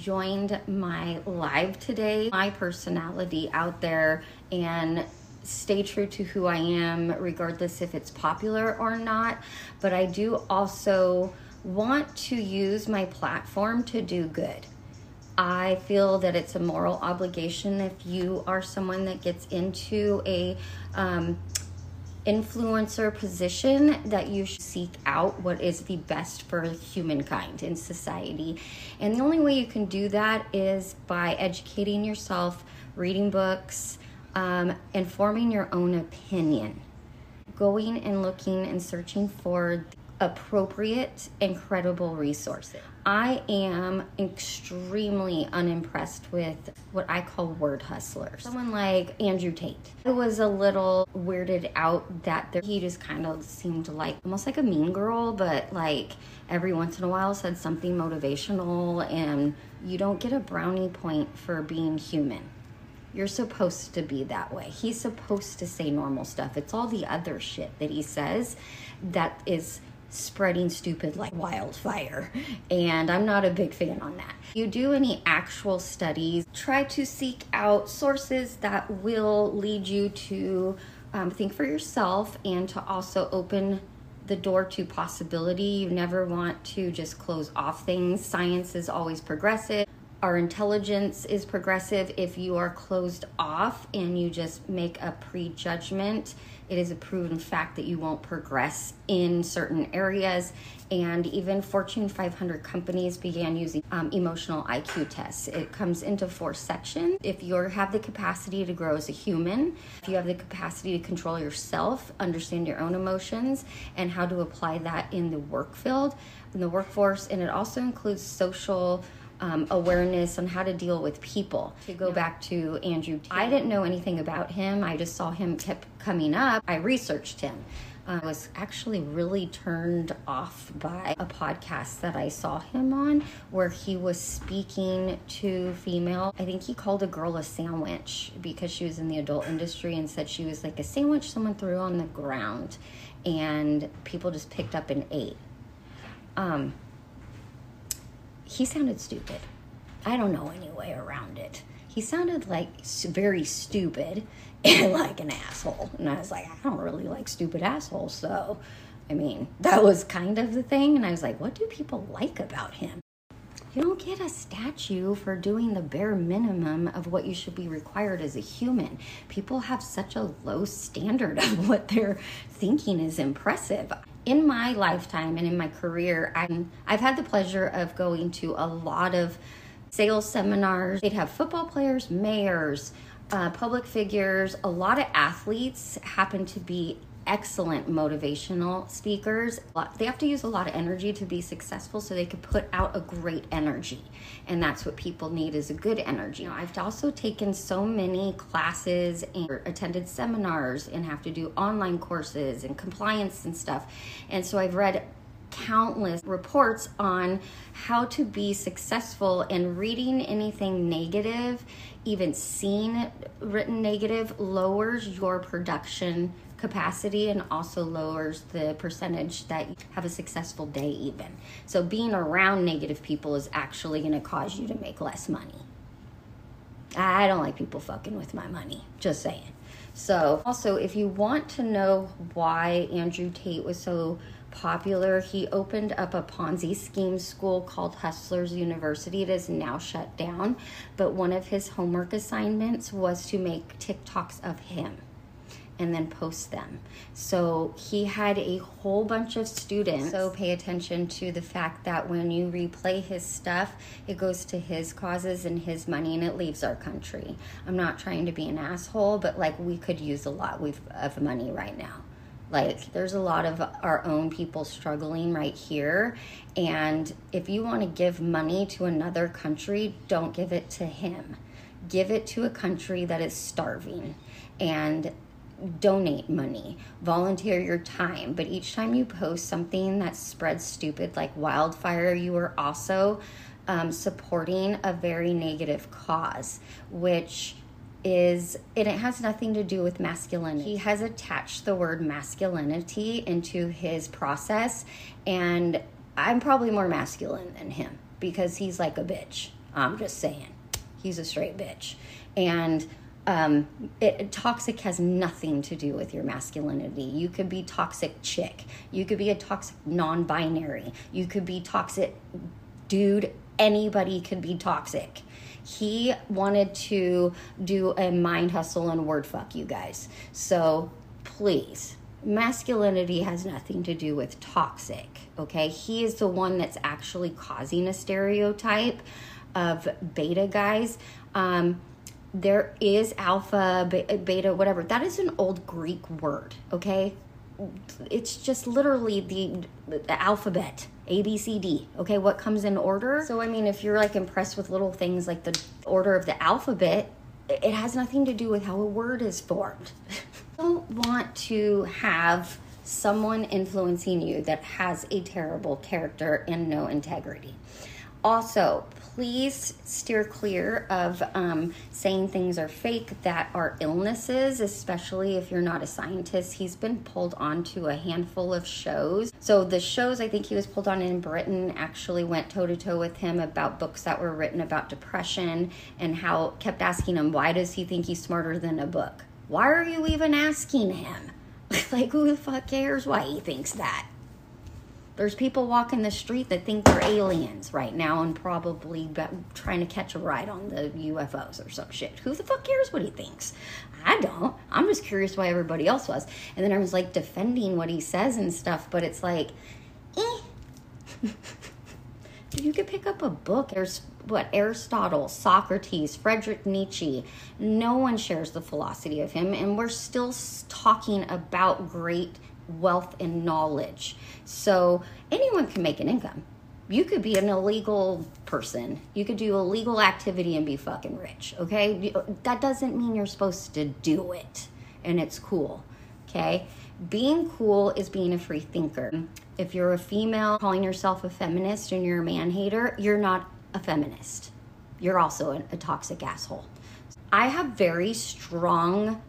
joined my live today. My personality out there and stay true to who I am, regardless if it's popular or not. But I do also want to use my platform to do good. I feel that it's a moral obligation if you are someone that gets into a um, influencer position that you should seek out what is the best for humankind in society. And the only way you can do that is by educating yourself, reading books, um, and forming your own opinion. Going and looking and searching for appropriate and credible resources. I am extremely unimpressed with what I call word hustlers. Someone like Andrew Tate. I was a little weirded out that there, he just kind of seemed like almost like a mean girl, but like every once in a while said something motivational, and you don't get a brownie point for being human. You're supposed to be that way. He's supposed to say normal stuff. It's all the other shit that he says that is spreading stupid like wildfire. And I'm not a big fan on that. If You do any actual studies, try to seek out sources that will lead you to um, think for yourself and to also open the door to possibility. You never want to just close off things. Science is always progressive. Our intelligence is progressive. If you are closed off and you just make a prejudgment, it is a proven fact that you won't progress in certain areas. And even Fortune 500 companies began using um, emotional IQ tests. It comes into four sections. If you have the capacity to grow as a human, if you have the capacity to control yourself, understand your own emotions, and how to apply that in the work field, in the workforce, and it also includes social um, awareness on how to deal with people. To go back to Andrew, I didn't know anything about him. I just saw him kept coming up. I researched him. I was actually really turned off by a podcast that I saw him on where he was speaking to female. I think he called a girl a sandwich because she was in the adult industry and said she was like a sandwich someone threw on the ground and people just picked up and ate. Um, he sounded stupid. I don't know any way around it. He sounded like very stupid and like an asshole. And I was like, I don't really like stupid assholes. So, I mean, that was kind of the thing. And I was like, what do people like about him? You don't get a statue for doing the bare minimum of what you should be required as a human. People have such a low standard of what they're thinking is impressive in my lifetime and in my career, I'm, I've had the pleasure of going to a lot of sales seminars. They'd have football players, mayors, uh, public figures, a lot of athletes happen to be excellent motivational speakers. They have to use a lot of energy to be successful so they could put out a great energy. And that's what people need is a good energy. You know, I've also taken so many classes and attended seminars and have to do online courses and compliance and stuff. And so I've read countless reports on how to be successful and reading anything negative even seeing written negative lowers your production capacity and also lowers the percentage that you have a successful day even so being around negative people is actually going to cause you to make less money i don't like people fucking with my money just saying so also if you want to know why andrew tate was so popular. He opened up a Ponzi scheme school called Hustlers University. It is now shut down, but one of his homework assignments was to make TikToks of him and then post them. So he had a whole bunch of students. So pay attention to the fact that when you replay his stuff, it goes to his causes and his money and it leaves our country. I'm not trying to be an asshole, but like we could use a lot of money right now. Like, there's a lot of our own people struggling right here. And if you want to give money to another country, don't give it to him. Give it to a country that is starving and donate money, volunteer your time. But each time you post something that spreads stupid like wildfire, you are also um, supporting a very negative cause, which is and it has nothing to do with masculinity. He has attached the word masculinity into his process and I'm probably more masculine than him because he's like a bitch. I'm just saying. He's a straight bitch. And um, it, toxic has nothing to do with your masculinity. You could be toxic chick. You could be a toxic non-binary. You could be toxic dude. Anybody could be toxic. He wanted to do a mind hustle and word fuck you guys. So please, masculinity has nothing to do with toxic. Okay, he is the one that's actually causing a stereotype of beta guys. Um, there is alpha, beta, whatever. That is an old Greek word, okay? It's just literally the, the alphabet, A, B, C, D, okay? What comes in order. So, I mean, if you're like impressed with little things like the order of the alphabet, it has nothing to do with how a word is formed. don't want to have someone influencing you that has a terrible character and no integrity. Also, please steer clear of um, saying things are fake that are illnesses, especially if you're not a scientist. He's been pulled onto a handful of shows. So, the shows I think he was pulled on in Britain actually went toe to toe with him about books that were written about depression and how kept asking him, why does he think he's smarter than a book? Why are you even asking him? like, who the fuck cares why he thinks that? There's people walking the street that think they're aliens right now and probably trying to catch a ride on the UFOs or some shit. Who the fuck cares what he thinks? I don't. I'm just curious why everybody else was. And then I was like defending what he says and stuff, but it's like, eh. you could pick up a book. There's what Aristotle, Socrates, Frederick Nietzsche. No one shares the philosophy of him, and we're still talking about great wealth and knowledge. So anyone can make an income. You could be an illegal person. You could do illegal activity and be fucking rich, okay? That doesn't mean you're supposed to do it and it's cool, okay? Being cool is being a free thinker. If you're a female calling yourself a feminist and you're a man hater, you're not a feminist. You're also a, a toxic asshole. I have very strong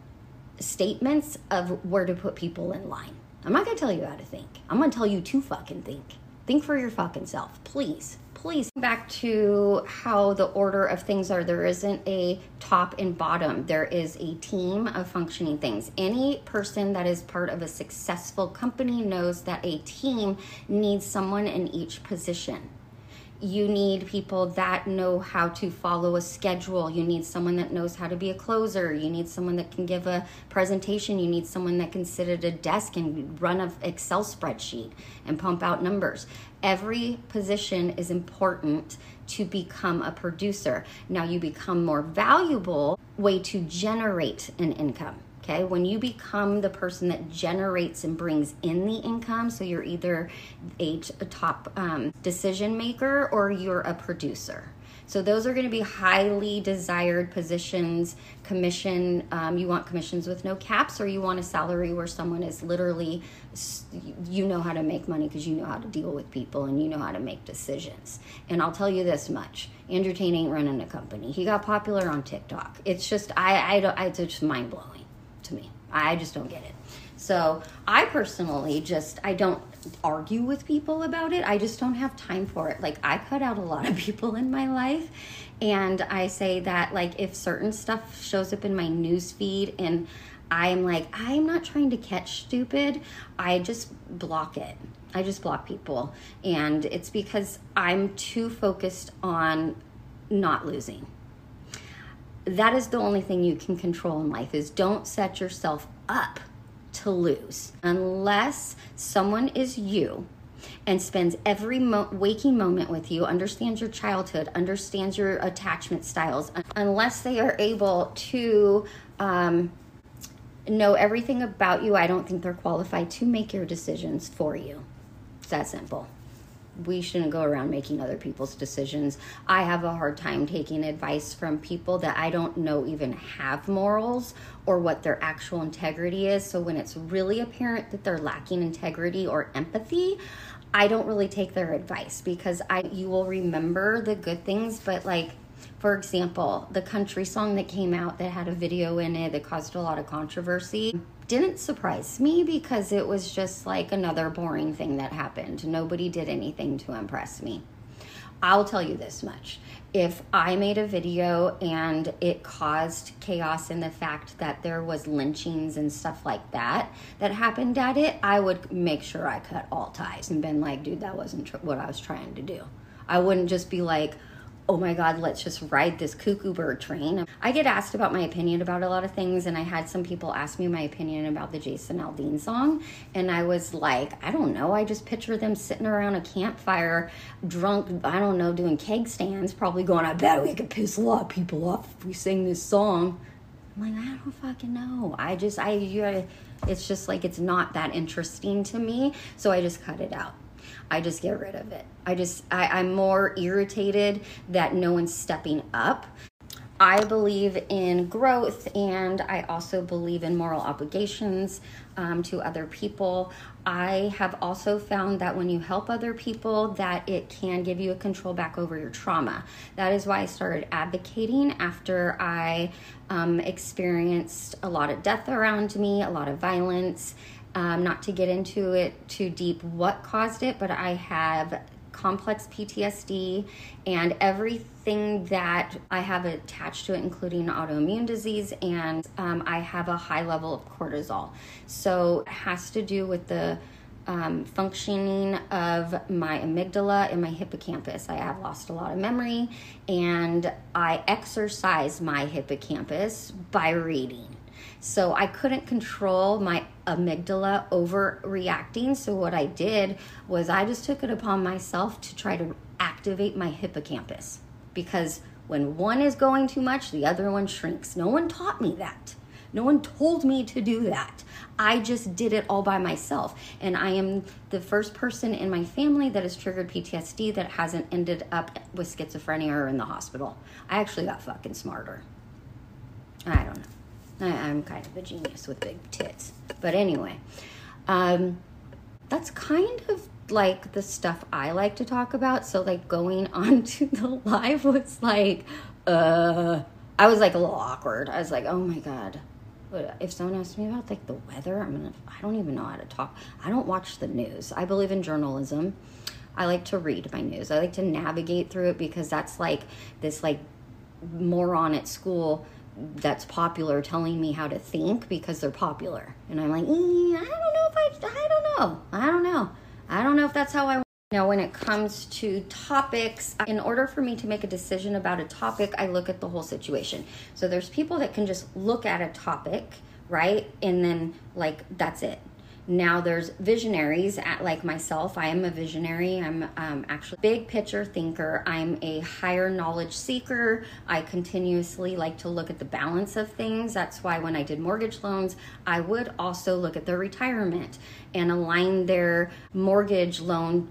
statements of where to put people in line. I'm not gonna tell you how to think. I'm gonna tell you to fucking think. Think for your fucking self, please. Please. Back to how the order of things are. There isn't a top and bottom. There is a team of functioning things. Any person that is part of a successful company knows that a team needs someone in each position you need people that know how to follow a schedule. You need someone that knows how to be a closer. You need someone that can give a presentation. You need someone that can sit at a desk and run an Excel spreadsheet and pump out numbers. Every position is important to become a producer. Now you become more valuable way to generate an income. Okay, when you become the person that generates and brings in the income, so you're either a, a top um, decision maker or you're a producer. So those are going to be highly desired positions. Commission, um, you want commissions with no caps, or you want a salary where someone is literally, you know how to make money because you know how to deal with people and you know how to make decisions. And I'll tell you this much: Andrew ain't running a company. He got popular on TikTok. It's just, I, I, it's just mind blowing. I just don't get it. So I personally just I don't argue with people about it. I just don't have time for it. Like I cut out a lot of people in my life and I say that like if certain stuff shows up in my news feed and I'm like I'm not trying to catch stupid, I just block it. I just block people and it's because I'm too focused on not losing that is the only thing you can control in life is don't set yourself up to lose unless someone is you and spends every mo- waking moment with you, understands your childhood, understands your attachment styles, unless they are able to um, know everything about you, I don't think they're qualified to make your decisions for you. It's that simple we shouldn't go around making other people's decisions. I have a hard time taking advice from people that I don't know even have morals or what their actual integrity is. So when it's really apparent that they're lacking integrity or empathy, I don't really take their advice because I you will remember the good things, but like for example, the country song that came out that had a video in it that caused a lot of controversy didn't surprise me because it was just like another boring thing that happened. Nobody did anything to impress me. I'll tell you this much. If I made a video and it caused chaos in the fact that there was lynchings and stuff like that that happened at it, I would make sure I cut all ties and been like, dude, that wasn't tr- what I was trying to do. I wouldn't just be like, oh my God, let's just ride this cuckoo bird train. I get asked about my opinion about a lot of things, and I had some people ask me my opinion about the Jason Aldean song, and I was like, I don't know. I just picture them sitting around a campfire, drunk, I don't know, doing keg stands, probably going, I bet we could piss a lot of people off if we sing this song. I'm like, I don't fucking know. I just, I, it's just like, it's not that interesting to me, so I just cut it out. I just get rid of it. I just, I, I'm more irritated that no one's stepping up. I believe in growth and I also believe in moral obligations um, to other people. I have also found that when you help other people that it can give you a control back over your trauma. That is why I started advocating after I um, experienced a lot of death around me, a lot of violence, um, not to get into it too deep what caused it, but I have complex PTSD and everything that I have attached to it, including autoimmune disease, and um, I have a high level of cortisol. So it has to do with the um, functioning of my amygdala and my hippocampus. I have lost a lot of memory, and I exercise my hippocampus by reading. So I couldn't control my amygdala overreacting. So what I did was I just took it upon myself to try to activate my hippocampus because when one is going too much, the other one shrinks. No one taught me that. No one told me to do that. I just did it all by myself. And I am the first person in my family that has triggered PTSD that hasn't ended up with schizophrenia or in the hospital. I actually got fucking smarter. I don't know. I, am kind of a genius with big tits. But anyway, um, that's kind of like the stuff I like to talk about. So like going on to the live was like, uh, I was like a little awkward. I was like, oh my god. If someone asks me about like the weather, I'm gonna. I don't even know how to talk. I don't watch the news. I believe in journalism. I like to read my news. I like to navigate through it because that's like this like moron at school that's popular telling me how to think because they're popular. And I'm like, eh, I don't know if I, I don't know. I don't know. I don't know if that's how I now, when it comes to topics, in order for me to make a decision about a topic, I look at the whole situation. So there's people that can just look at a topic, right? And then, like, that's it. Now there's visionaries at, like myself. I am a visionary. I'm um, actually big picture thinker. I'm a higher knowledge seeker. I continuously like to look at the balance of things. That's why when I did mortgage loans, I would also look at their retirement and align their mortgage loan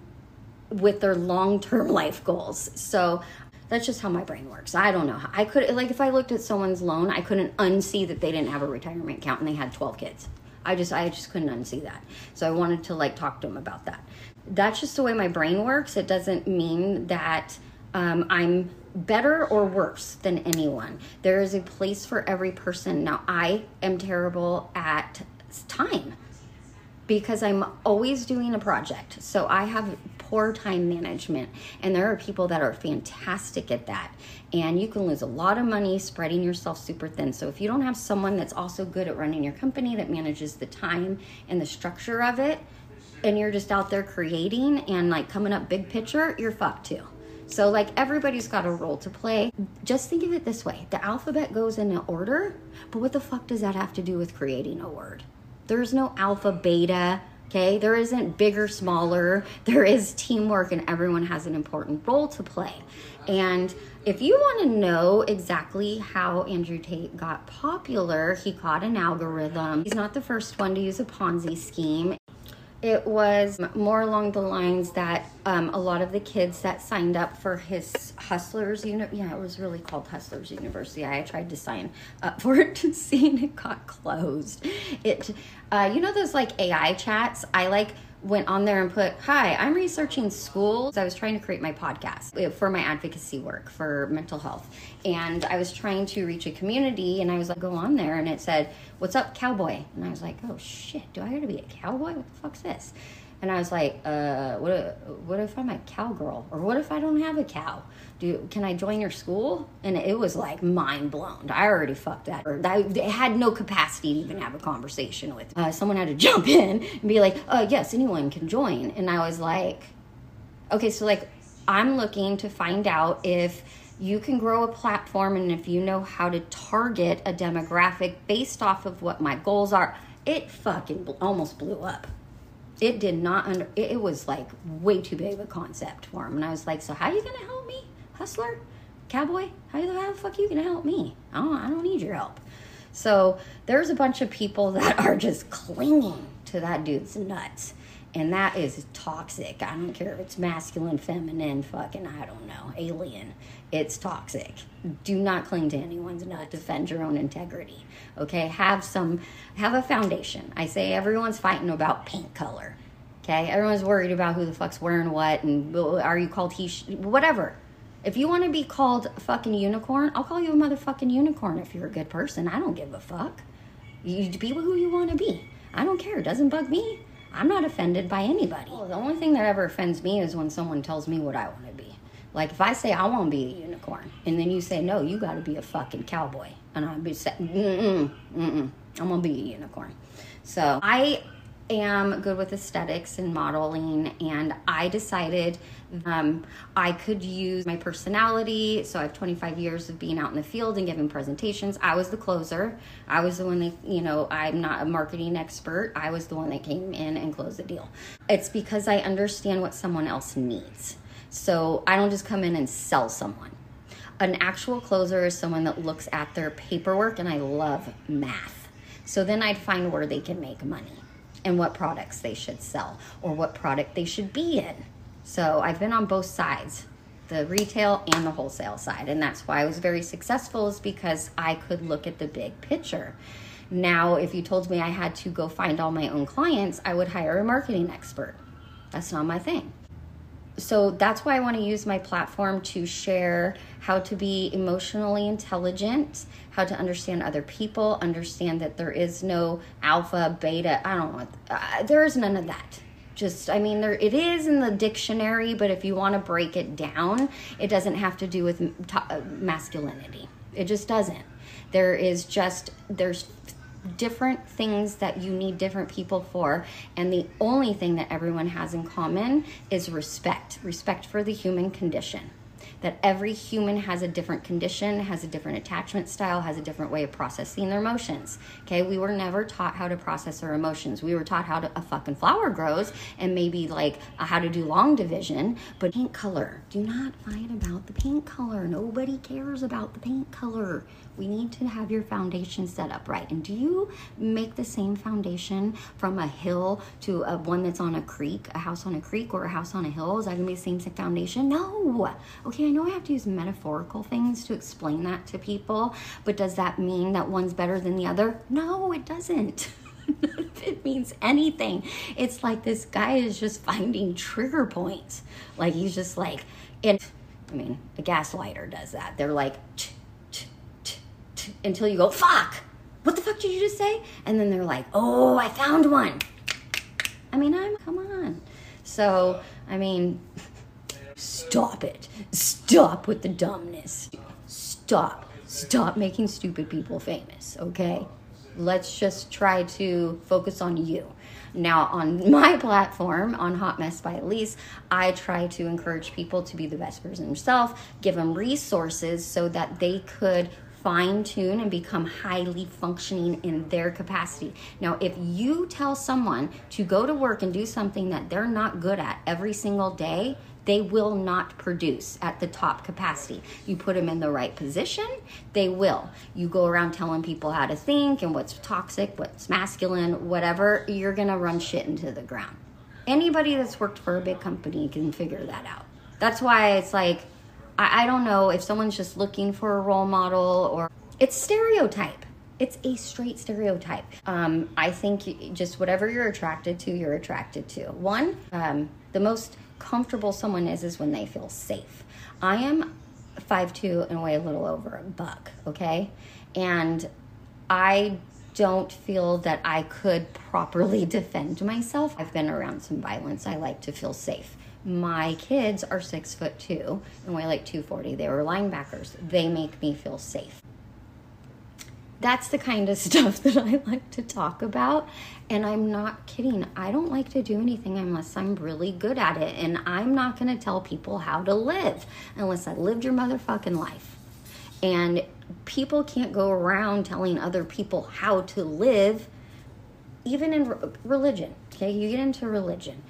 with their long-term life goals. So that's just how my brain works. I don't know. I could like if I looked at someone's loan, I couldn't unsee that they didn't have a retirement account and they had 12 kids. I just I just couldn't unsee that. So I wanted to like talk to him about that. That's just the way my brain works. It doesn't mean that um, I'm better or worse than anyone. There is a place for every person. Now I am terrible at time because I'm always doing a project. So I have poor time management. And there are people that are fantastic at that. And you can lose a lot of money spreading yourself super thin. So if you don't have someone that's also good at running your company that manages the time and the structure of it, and you're just out there creating and like coming up big picture, you're fucked too. So, like, everybody's got a role to play. Just think of it this way the alphabet goes in an order, but what the fuck does that have to do with creating a word? There's no alpha, beta, Okay, there isn't bigger, smaller. There is teamwork, and everyone has an important role to play. And if you want to know exactly how Andrew Tate got popular, he caught an algorithm. He's not the first one to use a Ponzi scheme. It was more along the lines that um, a lot of the kids that signed up for his Hustlers, uni- yeah, it was really called Hustlers University. I tried to sign up for it to see, and it got closed. It, uh, you know, those like AI chats. I like went on there and put, Hi, I'm researching schools. I was trying to create my podcast uh, for my advocacy work for mental health. And I was trying to reach a community and I was like, go on there and it said, What's up, cowboy? And I was like, Oh shit, do I gotta be a cowboy? What the fuck's this? And I was like, uh, what, if, what if I'm a cowgirl? Or what if I don't have a cow? Do, can I join your school? And it was like mind blown. I already fucked that. Or I had no capacity to even have a conversation with. Uh, someone had to jump in and be like, uh, yes, anyone can join. And I was like, okay, so like, I'm looking to find out if you can grow a platform and if you know how to target a demographic based off of what my goals are. It fucking almost blew up it did not under it, it was like way too big of a concept for him. And i was like so how you gonna help me hustler? Cowboy? How the, how the fuck are you gonna help me? I don't, I don't need your help. So there's a bunch of people that are just clinging to that dude's nuts and that is toxic. I don't care if it's masculine feminine fucking i don't know alien. It's toxic. Do not cling to anyone's nut. Defend your own integrity okay? Have some have a foundation. I say everyone's fighting about paint color okay? Everyone's worried about who the fuck's wearing what and uh, are you called he whatever. If you want to be called a fucking unicorn i'll call you a motherfucking unicorn if you're a good person. I don't give a fuck. You be who you want to be. I don't care. It doesn't bug me i'm not offended by anybody the only thing that ever offends me is when someone tells me what i want to be like if I say I want to be a unicorn, and then you say no, you got to be a fucking cowboy, and I'll be saying, mm mm mm mm, I'm gonna be a unicorn. So I am good with aesthetics and modeling, and I decided um, I could use my personality. So I have 25 years of being out in the field and giving presentations. I was the closer. I was the one that, you know, I'm not a marketing expert. I was the one that came in and closed the deal. It's because I understand what someone else needs. So I don't just come in and sell someone. An actual closer is someone that looks at their paperwork, and I love math. So then I'd find where they can make money and what products they should sell or what product they should be in. So I've been on both sides the retail and the wholesale side. And that's why I was very successful, is because I could look at the big picture. Now, if you told me I had to go find all my own clients, I would hire a marketing expert. That's not my thing so that's why I want to use my platform to share how to be emotionally intelligent, how to understand other people, understand that there is no alpha, beta. I don't know. Uh, there is none of that. Just, I mean, there it is in the dictionary, but if you want to break it down, it doesn't have to do with uh, masculinity. It just doesn't. There is just there's different things that you need different people for and the only thing that everyone has in common is respect respect for the human condition that every human has a different condition, has a different attachment style, has a different way of processing their emotions. Okay, we were never taught how to process our emotions. We were taught how to, a fucking flower grows and maybe like uh, how to do long division, but paint color. Do not fight about the paint color. Nobody cares about the paint color. We need to have your foundation set up right. And do you make the same foundation from a hill to a one that's on a creek, a house on a creek or a house on a hill? Is that gonna be the same foundation? No. Okay, I know I have to use metaphorical things to explain that to people, but does that mean that one's better than the other? No, it doesn't. it means anything. It's like this guy is just finding trigger points. Like he's just like, and I mean, a gaslighter does that. They're like, until you go, fuck, what the fuck did you just say? And then they're like, oh, I found one. I mean, I'm, come on. So, I mean, stop it. Stop with the dumbness. Stop. Stop making stupid people famous, okay? Let's just try to focus on you. Now, on my platform, on Haute Mess by Alysse, I try to encourage people to be the best version of themselves, give them resources so that they could fine tune and become highly functioning in their capacity. Now, if you tell someone to go to work and do something that they're not good at every single day, they will not produce at the top capacity. You put them in the right position, they will. You go around telling people how to think and what's toxic, what's masculine, whatever, you're gonna run shit into the ground. Anybody that's worked for a big company can figure that out. That's why it's like, I, I don't know if someone's just looking for a role model or it's stereotype. It's a straight stereotype. Um, I think just whatever you're attracted to, you're attracted to. One, um, the most comfortable someone is is when they feel safe. I am 5'2 and weigh a little over a buck, okay? And I don't feel that I could properly defend myself. I've been around some violence. I like to feel safe. My kids are six foot two and weigh like 240. They were linebackers. They make me feel safe. That's the kind of stuff that I like to talk about. And I'm not kidding. I don't like to do anything unless I'm really good at it. And I'm not going to tell people how to live unless I lived your motherfucking life. And people can't go around telling other people how to live, even in re- religion. Okay, you get into religion.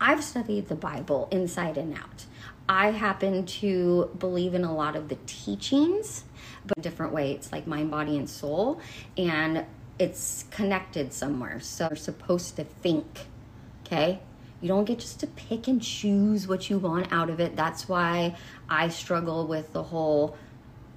I've studied the Bible inside and out. I happen to believe in a lot of the teachings, but different way. It's like mind, body, and soul, and it's connected somewhere. So you're supposed to think, okay? You don't get just to pick and choose what you want out of it. That's why I struggle with the whole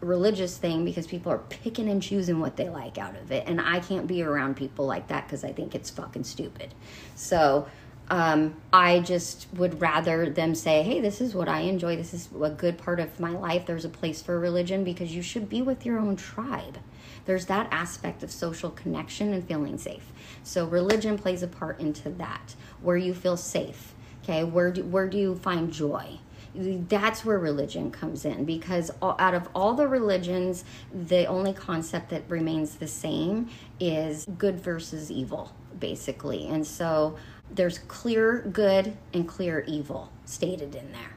religious thing because people are picking and choosing what they like out of it. And I can't be around people like that because I think it's fucking stupid. So um, I just would rather them say, hey, this is what I enjoy. This is a good part of my life. There's a place for religion because you should be with your own tribe. There's that aspect of social connection and feeling safe. So religion plays a part into that, where you feel safe. Okay, where do, where do you find joy? that's where religion comes in because out of all the religions the only concept that remains the same is good versus evil basically and so there's clear good and clear evil stated in there.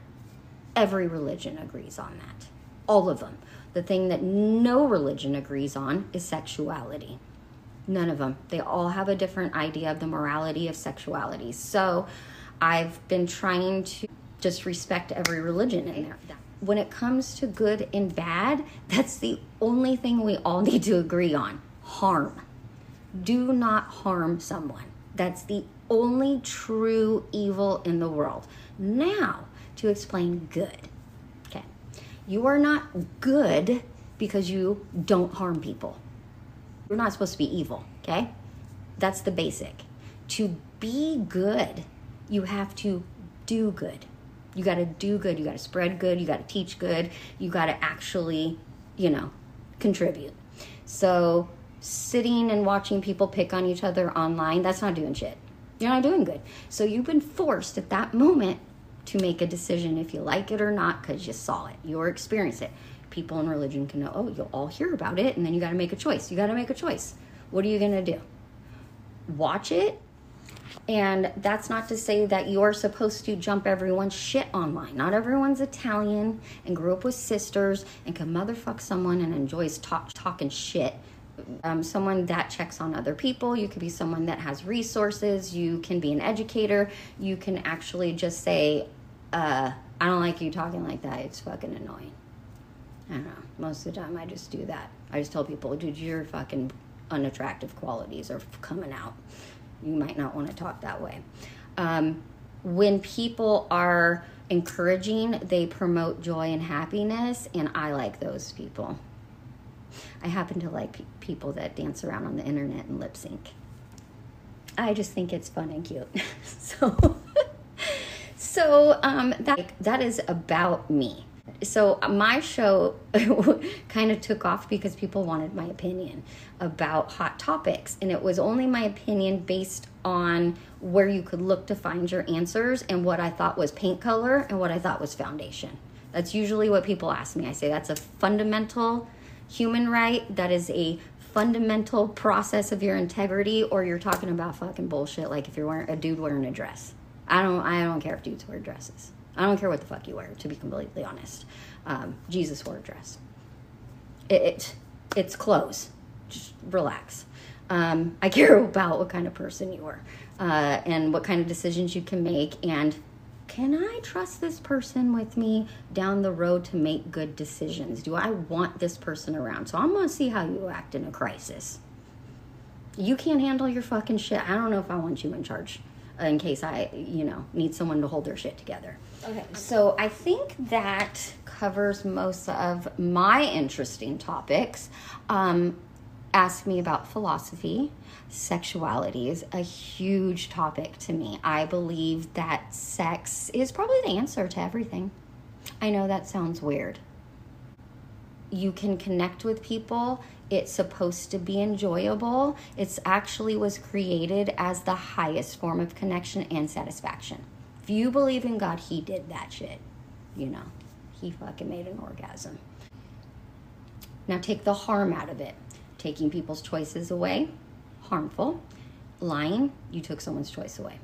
Every religion agrees on that. All of them. The thing that no religion agrees on is sexuality. None of them. They all have a different idea of the morality of sexuality. So i've been trying to just respect every religion in there. When it comes to good and bad, that's the only thing we all need to agree on. Harm. Do not harm someone. That's the only true evil in the world. Now, to explain good. Okay. You are not good because you don't harm people. You're not supposed to be evil, okay? That's the basic. To be good, you have to do good. You got to do good. You got to spread good. You got to teach good. You got to actually, you know, contribute. So sitting and watching people pick on each other online, that's not doing shit. You're not doing good. So you've been forced at that moment to make a decision if you like it or not because you saw it, you experienced it. People in religion can know, oh, you'll all hear about it, and then you got to make a choice. You got to make a choice. What are you going to do? Watch it and that's not to say that you're supposed to jump everyone's shit online. Not everyone's Italian and grew up with sisters and can motherfuck someone and enjoys talk, talking shit. Um, someone that checks on other people. You could be someone that has resources. You can be an educator. You can actually just say, uh, I don't like you talking like that. It's fucking annoying. I don't know. Most of the time, I just do that. I just tell people, dude, your fucking unattractive qualities are coming out you might not want to talk that way. Um, when people are encouraging, they promote joy and happiness, and I like those people. I happen to like pe- people that dance around on the internet and lip sync. I just think it's fun and cute. so, so um, that that is about me so uh, my show kind of took off because people wanted my opinion about hot topics and it was only my opinion based on where you could look to find your answers and what I thought was paint color and what I thought was foundation. That's usually what people ask me. I say that's a fundamental human right. That is a fundamental process of your integrity or you're talking about fucking bullshit like if you're wearing a dude wearing a dress. I don't I don't care if dudes wear dresses. I don't care what the fuck you wear, to be completely honest. Um, Jesus wore a dress. It, it, it's clothes. Just relax. Um, I care about what kind of person you are uh, and what kind of decisions you can make. And can I trust this person with me down the road to make good decisions? Do I want this person around? So I'm going to see how you act in a crisis. You can't handle your fucking shit. I don't know if I want you in charge in case I, you know, need someone to hold their shit together. Okay, so I think that covers most of my interesting topics. Um, ask me about philosophy. Sexuality is a huge topic to me. I believe that sex is probably the answer to everything. I know that sounds weird. you can connect with people. It's supposed to be enjoyable. It's actually was created as the highest form of connection and satisfaction. If you believe in God, He did that shit. You know, He fucking made an orgasm. Now take the harm out of it. Taking people's choices away, harmful. Lying, you took someone's choice away.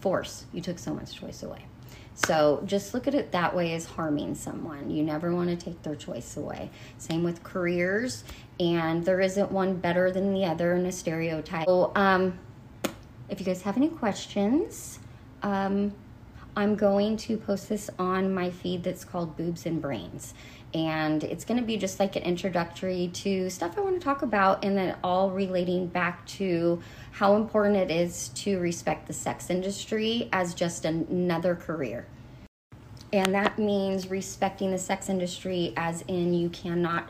Force, you took someone's choice away. So just look at it that way as harming someone. You never want to take their choice away. Same with careers, and there isn't one better than the other in a stereotype. So, um, if you guys have any questions, um, I'm going to post this on my feed that's called Boobs and Brains. And it's going to be just like an introductory to stuff I want to talk about, and then all relating back to how important it is to respect the sex industry as just another career. And that means respecting the sex industry as in you cannot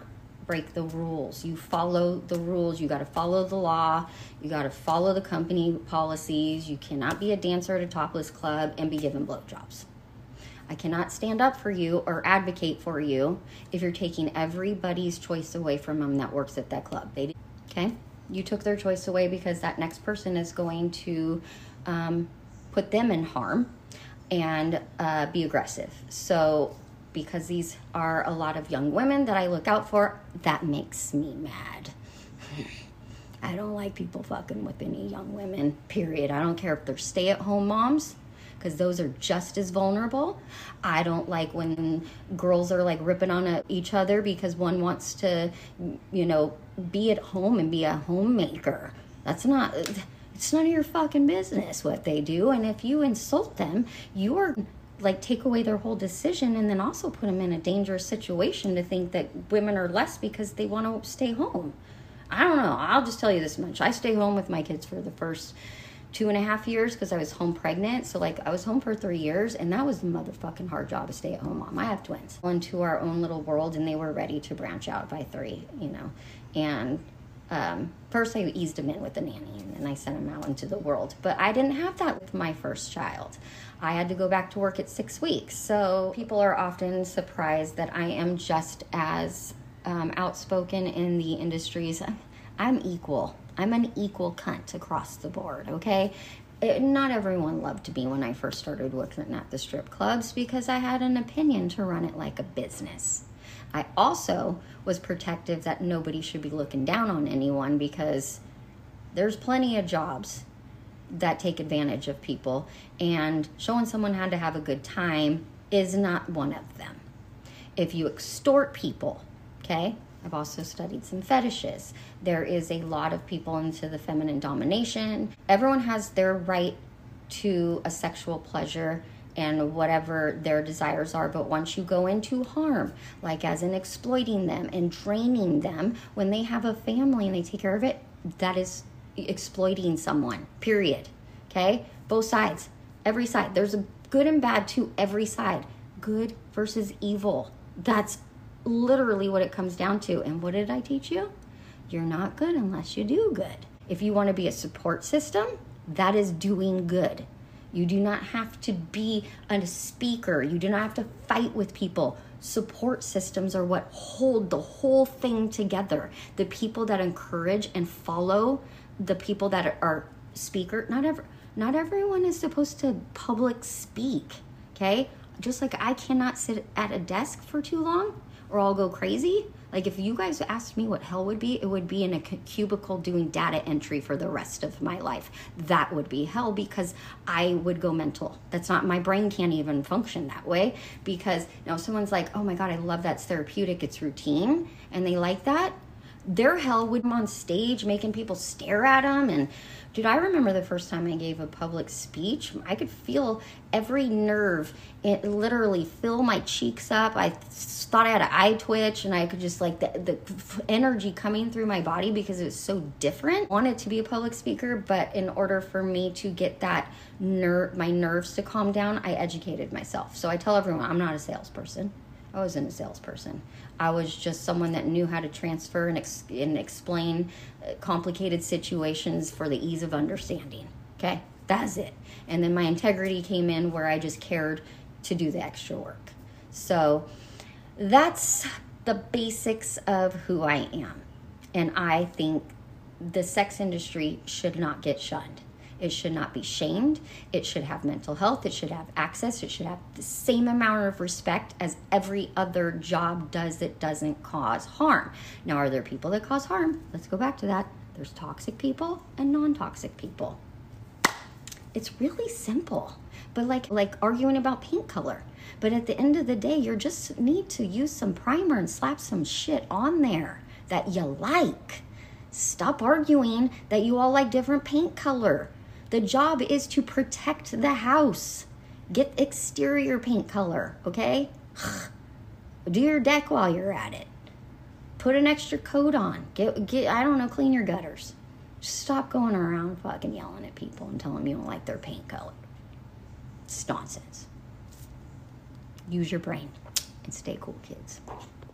break the rules. You follow the rules. You got to follow the law. You got to follow the company policies. You cannot be a dancer at a topless club and be given blowjobs. I cannot stand up for you or advocate for you if you're taking everybody's choice away from them that works at that club. They, okay? You took their choice away because that next person is going to um, put them in harm and uh, be aggressive. So, because these are a lot of young women that I look out for, that makes me mad. I don't like people fucking with any young women, period. I don't care if they're stay at home moms because those are just as vulnerable. I don't like when girls are like ripping on each other because one wants to, you know, be at home and be a homemaker. That's not. It's none of your fucking business what they do. And if you insult them, you are like take away their whole decision and then also put them in a dangerous situation to think that women are less because they want to stay home. I don't know. I'll just tell you this much. I stay home with my kids for the first two and a half years because I was home pregnant. So like I was home for three years, and that was the motherfucking hard job to stay at home mom. I have twins. Into our own little world, and they were ready to branch out by three, you know. And um, first I eased him in with the nanny, and then I sent him out into the world. But I didn't have that with my first child. I had to go back to work at six weeks. So people are often surprised that I am just as um, outspoken in the industries. I'm equal I'm an equal cunt across the board, okay? It, not everyone loved me when I first started working at the strip clubs because I had an opinion to run it like a business. I also was protective that nobody should be looking down on anyone because there's plenty of jobs that take advantage of people, and showing someone how to have a good time is not one of them. If you extort people, okay, I've also studied some fetishes. There is a lot of people into the feminine domination. Everyone has their right to a sexual pleasure and whatever their desires are. But once you go into harm, like as in exploiting them and draining them when they have a family and they take care of it, that is exploiting someone, period. Okay? Both sides, every side. There's a good and bad to every side. Good versus evil. That's literally what it comes down to. And what did I teach you? You're not good unless you do good. If you want to be a support system, that is doing good. You do not have to be a speaker. You do not have to fight with people. Support systems are what hold the whole thing together. The people that encourage and follow the people that are speaker. Not ever. Not everyone is supposed to public speak. Okay, just like I cannot sit at a desk for too long or I'll go crazy. Like if you guys asked me what hell would be, it would be in a cubicle doing data entry for the rest of my life. That would be hell because I would go mental. That's not my brain can't even function that way because you someone's like, "Oh my god, I love that's therapeutic, it's routine." And they like that. Their hell with them on stage making people stare at them and Dude, I remember the first time I gave a public speech. I could feel every nerve, it literally fill my cheeks up. I thought I had an eye twitch, and I could just like the, the energy coming through my body because it was so different. I wanted to be a public speaker, but in order for me to get that nerve, my nerves to calm down, I educated myself. So I tell everyone I'm not a salesperson. I wasn't a salesperson. I was just someone that knew how to transfer and, ex- and explain uh, complicated situations for the ease of understanding. Okay, that's it. And then my integrity came in where I just cared to do the extra work. So that's the basics of who I am. And I think the sex industry should not get shunned. It should not be shamed. It should have mental health. It should have access. It should have the same amount of respect as every other job does that doesn't cause harm. Now, are there people that cause harm? Let's go back to that. There's toxic people and non toxic people. It's really simple, but like like arguing about paint color. But at the end of the day, you just need to use some primer and slap some shit on there that you like. Stop arguing that you all like different paint color. The job is to protect the house. Get exterior paint color, okay? Do your deck while you're at it. Put an extra coat on. Get get I don't know, clean your gutters. Just stop going around fucking yelling at people and telling them you don't like their paint color. It's nonsense. Use your brain and stay cool, kids.